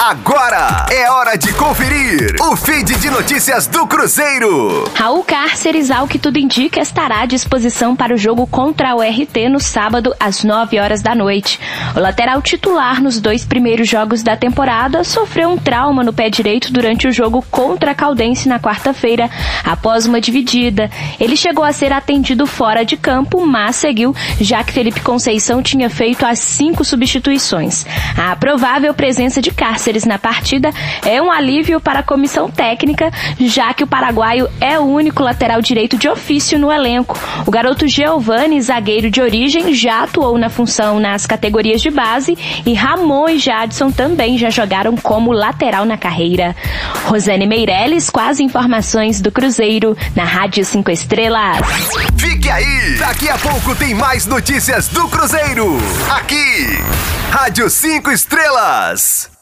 Agora é hora de conferir o feed de notícias do Cruzeiro. Raul Cárceres, ao que tudo indica, estará à disposição para o jogo contra o RT no sábado às 9 horas da noite. O lateral titular nos dois primeiros jogos da temporada sofreu um trauma no pé direito durante o jogo contra a Caldense na quarta-feira, após uma dividida. Ele chegou a ser atendido fora de campo, mas seguiu, já que Felipe Conceição tinha feito as cinco substituições. A provável presença de Cárceres na partida é um alívio para a comissão técnica, já que o paraguaio é o único lateral direito de ofício no elenco. O garoto Giovanni, zagueiro de origem, já atuou na função nas categorias de base e Ramon e Jadson também já jogaram como lateral na carreira. Rosane Meirelles com as informações do Cruzeiro na Rádio 5 Estrelas. Fique aí! Daqui a pouco tem mais notícias do Cruzeiro. Aqui, Rádio 5 Estrelas.